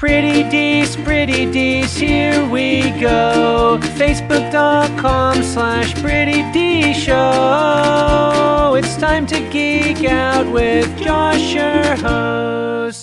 Pretty Dees, Pretty Dees, here we go. Facebook.com slash Pretty D Show. It's time to geek out with Josh, your host.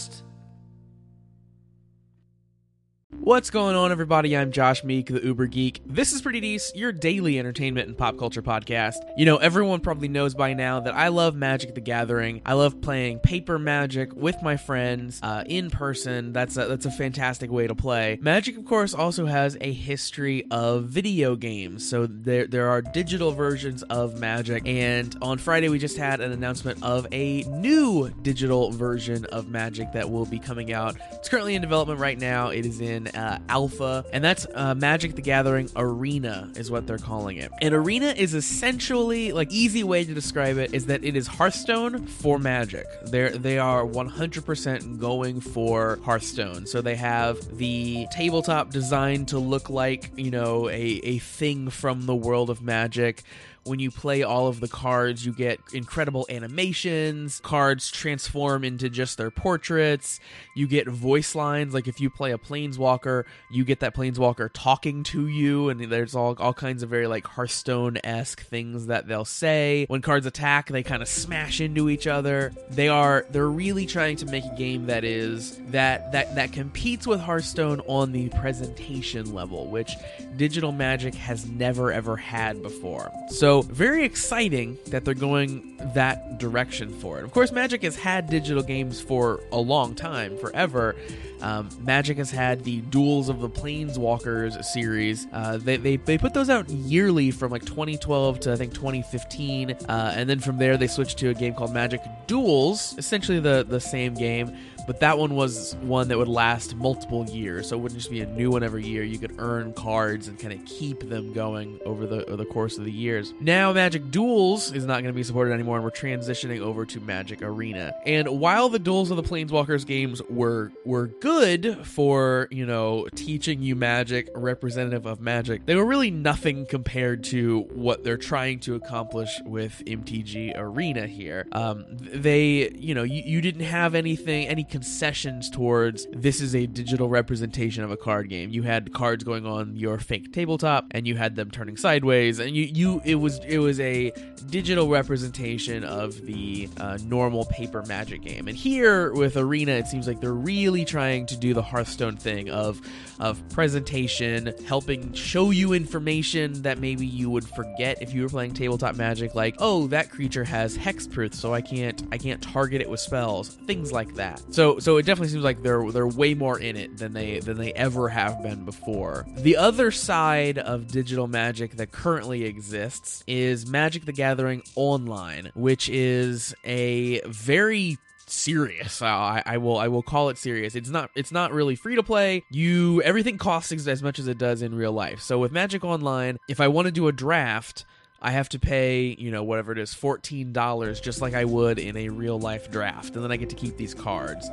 What's going on, everybody? I'm Josh Meek, the Uber Geek. This is Pretty Decent, your daily entertainment and pop culture podcast. You know, everyone probably knows by now that I love Magic the Gathering. I love playing paper Magic with my friends uh, in person. That's a, that's a fantastic way to play. Magic, of course, also has a history of video games. So there there are digital versions of Magic, and on Friday we just had an announcement of a new digital version of Magic that will be coming out. It's currently in development right now. It is in uh, alpha, and that's uh, Magic the Gathering Arena, is what they're calling it. And Arena is essentially like easy way to describe it is that it is Hearthstone for Magic. They're they are 100% going for Hearthstone. So they have the tabletop designed to look like you know a a thing from the world of Magic when you play all of the cards, you get incredible animations. Cards transform into just their portraits. You get voice lines. Like if you play a Planeswalker, you get that Planeswalker talking to you, and there's all, all kinds of very like Hearthstone esque things that they'll say. When cards attack, they kind of smash into each other. They are they're really trying to make a game that is that that that competes with Hearthstone on the presentation level, which digital magic has never ever had before. So very exciting that they're going that direction for it. Of course, Magic has had digital games for a long time, forever. Um, Magic has had the Duels of the Planeswalkers series. Uh, they, they, they put those out yearly from like 2012 to I think 2015, uh, and then from there they switched to a game called Magic Duels, essentially the the same game but that one was one that would last multiple years. So it wouldn't just be a new one every year. You could earn cards and kind of keep them going over the over the course of the years. Now Magic Duels is not going to be supported anymore, and we're transitioning over to Magic Arena. And while the Duels of the Planeswalkers games were were good for you know teaching you Magic, representative of Magic, they were really nothing compared to what they're trying to accomplish with MTG Arena here. Um, they you know you, you didn't have anything any concessions towards this is a digital representation of a card game. You had cards going on your fake tabletop and you had them turning sideways and you you it was it was a digital representation of the uh, normal paper magic game. And here with Arena it seems like they're really trying to do the Hearthstone thing of of presentation, helping show you information that maybe you would forget if you were playing tabletop magic like, "Oh, that creature has hexproof, so I can't I can't target it with spells." Things like that. So so it definitely seems like they're they're way more in it than they than they ever have been before. The other side of digital magic that currently exists is Magic the Gathering Online, which is a very serious. Uh, I, I will I will call it serious. It's not it's not really free to play. You everything costs as much as it does in real life. So with Magic Online, if I want to do a draft, I have to pay, you know, whatever it is, $14 just like I would in a real life draft. And then I get to keep these cards.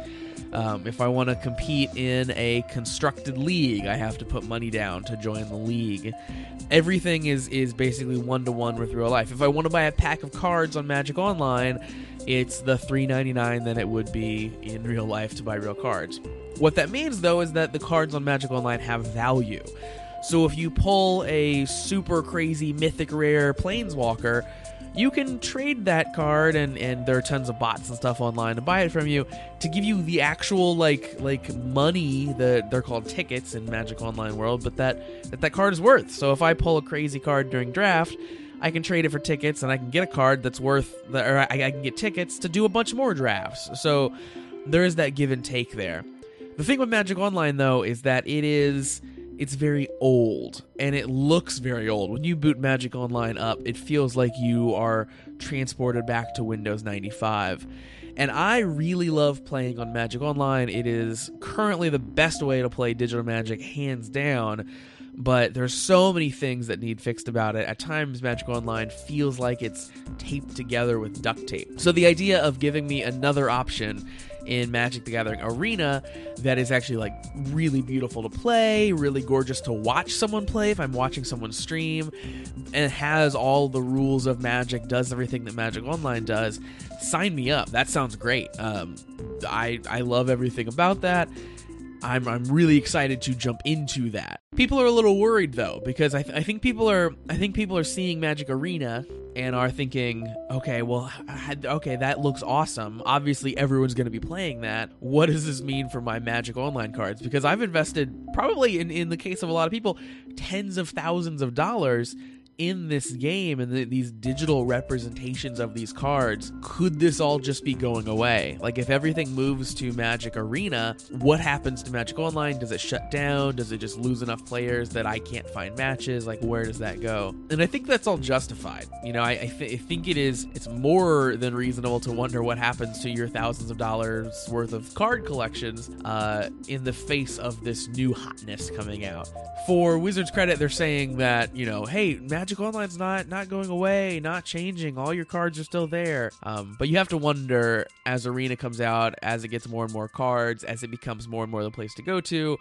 Um, if I want to compete in a constructed league, I have to put money down to join the league. Everything is, is basically one to one with real life. If I want to buy a pack of cards on Magic Online, it's the $3.99 that it would be in real life to buy real cards. What that means, though, is that the cards on Magic Online have value. So if you pull a super crazy mythic rare planeswalker, you can trade that card and and there are tons of bots and stuff online to buy it from you to give you the actual like like money that they're called tickets in Magic Online world, but that that that card is worth. So if I pull a crazy card during draft, I can trade it for tickets and I can get a card that's worth or I, I can get tickets to do a bunch more drafts. So there is that give and take there. The thing with Magic Online though is that it is it's very old and it looks very old. When you boot Magic Online up, it feels like you are transported back to Windows 95. And I really love playing on Magic Online. It is currently the best way to play digital magic, hands down. But there's so many things that need fixed about it. At times, Magic Online feels like it's taped together with duct tape. So the idea of giving me another option in Magic the Gathering Arena that is actually like really beautiful to play, really gorgeous to watch someone play if I'm watching someone stream, and has all the rules of Magic, does everything that Magic Online does. Sign me up. That sounds great. Um, I I love everything about that. I'm I'm really excited to jump into that. People are a little worried though because I, th- I think people are I think people are seeing Magic Arena and are thinking, okay, well, okay, that looks awesome. Obviously, everyone's going to be playing that. What does this mean for my Magic Online cards? Because I've invested probably in in the case of a lot of people tens of thousands of dollars in this game and the, these digital representations of these cards, could this all just be going away? Like, if everything moves to Magic Arena, what happens to Magic Online? Does it shut down? Does it just lose enough players that I can't find matches? Like, where does that go? And I think that's all justified. You know, I, I, th- I think it is, it's more than reasonable to wonder what happens to your thousands of dollars worth of card collections uh, in the face of this new hotness coming out. For Wizards credit, they're saying that, you know, hey, Magic Magic Online's not not going away, not changing. All your cards are still there. Um, but you have to wonder as Arena comes out, as it gets more and more cards, as it becomes more and more the place to go to,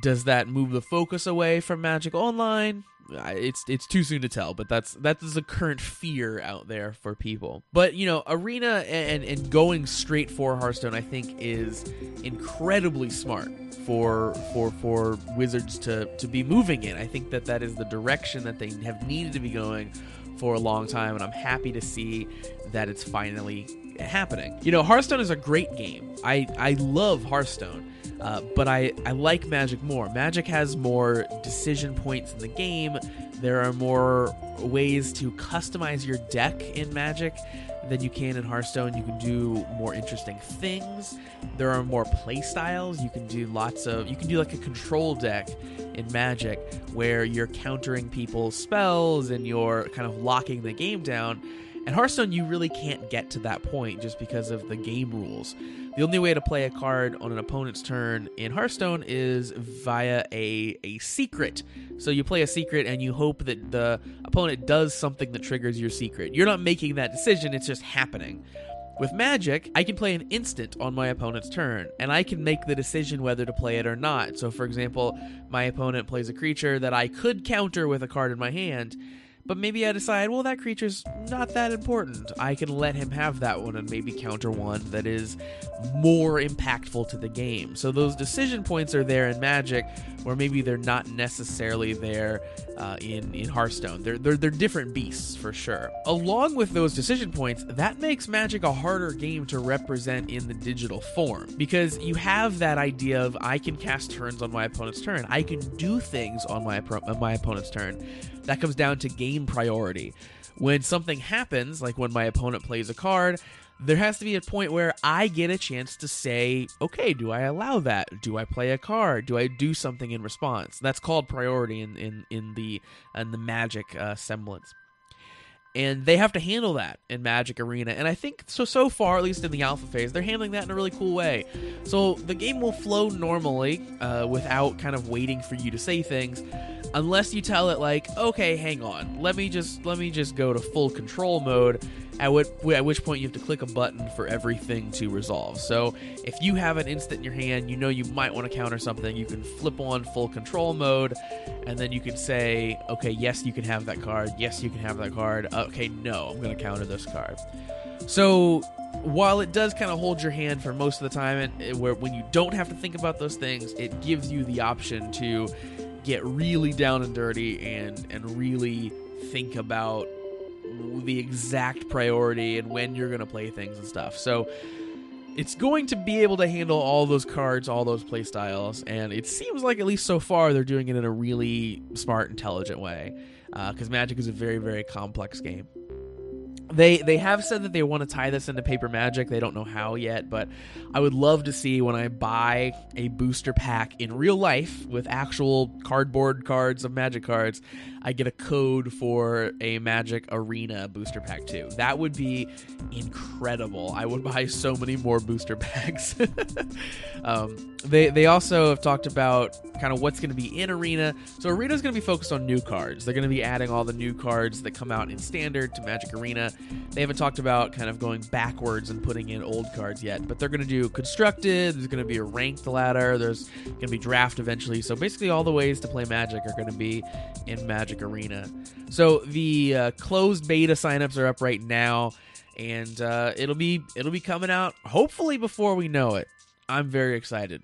does that move the focus away from Magic Online? it's it's too soon to tell, but that's that's the current fear out there for people. But you know, arena and and going straight for Hearthstone, I think, is incredibly smart for for for Wizards to to be moving in. I think that that is the direction that they have needed to be going for a long time, and I'm happy to see that it's finally happening. You know, Hearthstone is a great game. I I love Hearthstone. Uh, but I, I like Magic more. Magic has more decision points in the game. There are more ways to customize your deck in Magic than you can in Hearthstone. You can do more interesting things. There are more play styles. You can do lots of. You can do like a control deck in Magic where you're countering people's spells and you're kind of locking the game down. And Hearthstone, you really can't get to that point just because of the game rules. The only way to play a card on an opponent's turn in Hearthstone is via a, a secret. So you play a secret and you hope that the opponent does something that triggers your secret. You're not making that decision, it's just happening. With Magic, I can play an instant on my opponent's turn, and I can make the decision whether to play it or not. So, for example, my opponent plays a creature that I could counter with a card in my hand, but maybe I decide, well, that creature's not that important. I can let him have that one and maybe counter one that is more impactful to the game. So those decision points are there in Magic, where maybe they're not necessarily there uh, in in Hearthstone. They're, they're they're different beasts for sure. Along with those decision points, that makes Magic a harder game to represent in the digital form because you have that idea of I can cast turns on my opponent's turn. I can do things on my on my opponent's turn. That comes down to game priority. When something happens, like when my opponent plays a card, there has to be a point where I get a chance to say, okay, do I allow that? Do I play a card? Do I do something in response? That's called priority in in, in the in the magic uh, semblance and they have to handle that in Magic Arena. And I think so so far, at least in the alpha phase, they're handling that in a really cool way. So the game will flow normally uh, without kind of waiting for you to say things, unless you tell it like, okay, hang on, let me just let me just go to full control mode. At, at which point you have to click a button for everything to resolve. So if you have an instant in your hand, you know you might want to counter something, you can flip on full control mode, and then you can say, okay, yes, you can have that card. Yes, you can have that card. Okay, no, I'm going to counter this card. So while it does kind of hold your hand for most of the time, and eh, where when you don't have to think about those things, it gives you the option to get really down and dirty and and really think about the exact priority and when you're going to play things and stuff. So it's going to be able to handle all those cards, all those playstyles, and it seems like at least so far they're doing it in a really smart, intelligent way. Because uh, Magic is a very, very complex game. They they have said that they want to tie this into paper magic. They don't know how yet, but I would love to see when I buy a booster pack in real life with actual cardboard cards of magic cards, I get a code for a Magic Arena booster pack too. That would be incredible. I would buy so many more booster packs. um, they they also have talked about kind of what's going to be in Arena. So Arena is going to be focused on new cards. They're going to be adding all the new cards that come out in Standard to Magic Arena. They haven't talked about kind of going backwards and putting in old cards yet, but they're going to do constructed. There's going to be a ranked ladder. There's going to be draft eventually. So basically, all the ways to play Magic are going to be in Magic. Arena. So the uh, closed beta signups are up right now, and uh, it'll be it'll be coming out hopefully before we know it. I'm very excited.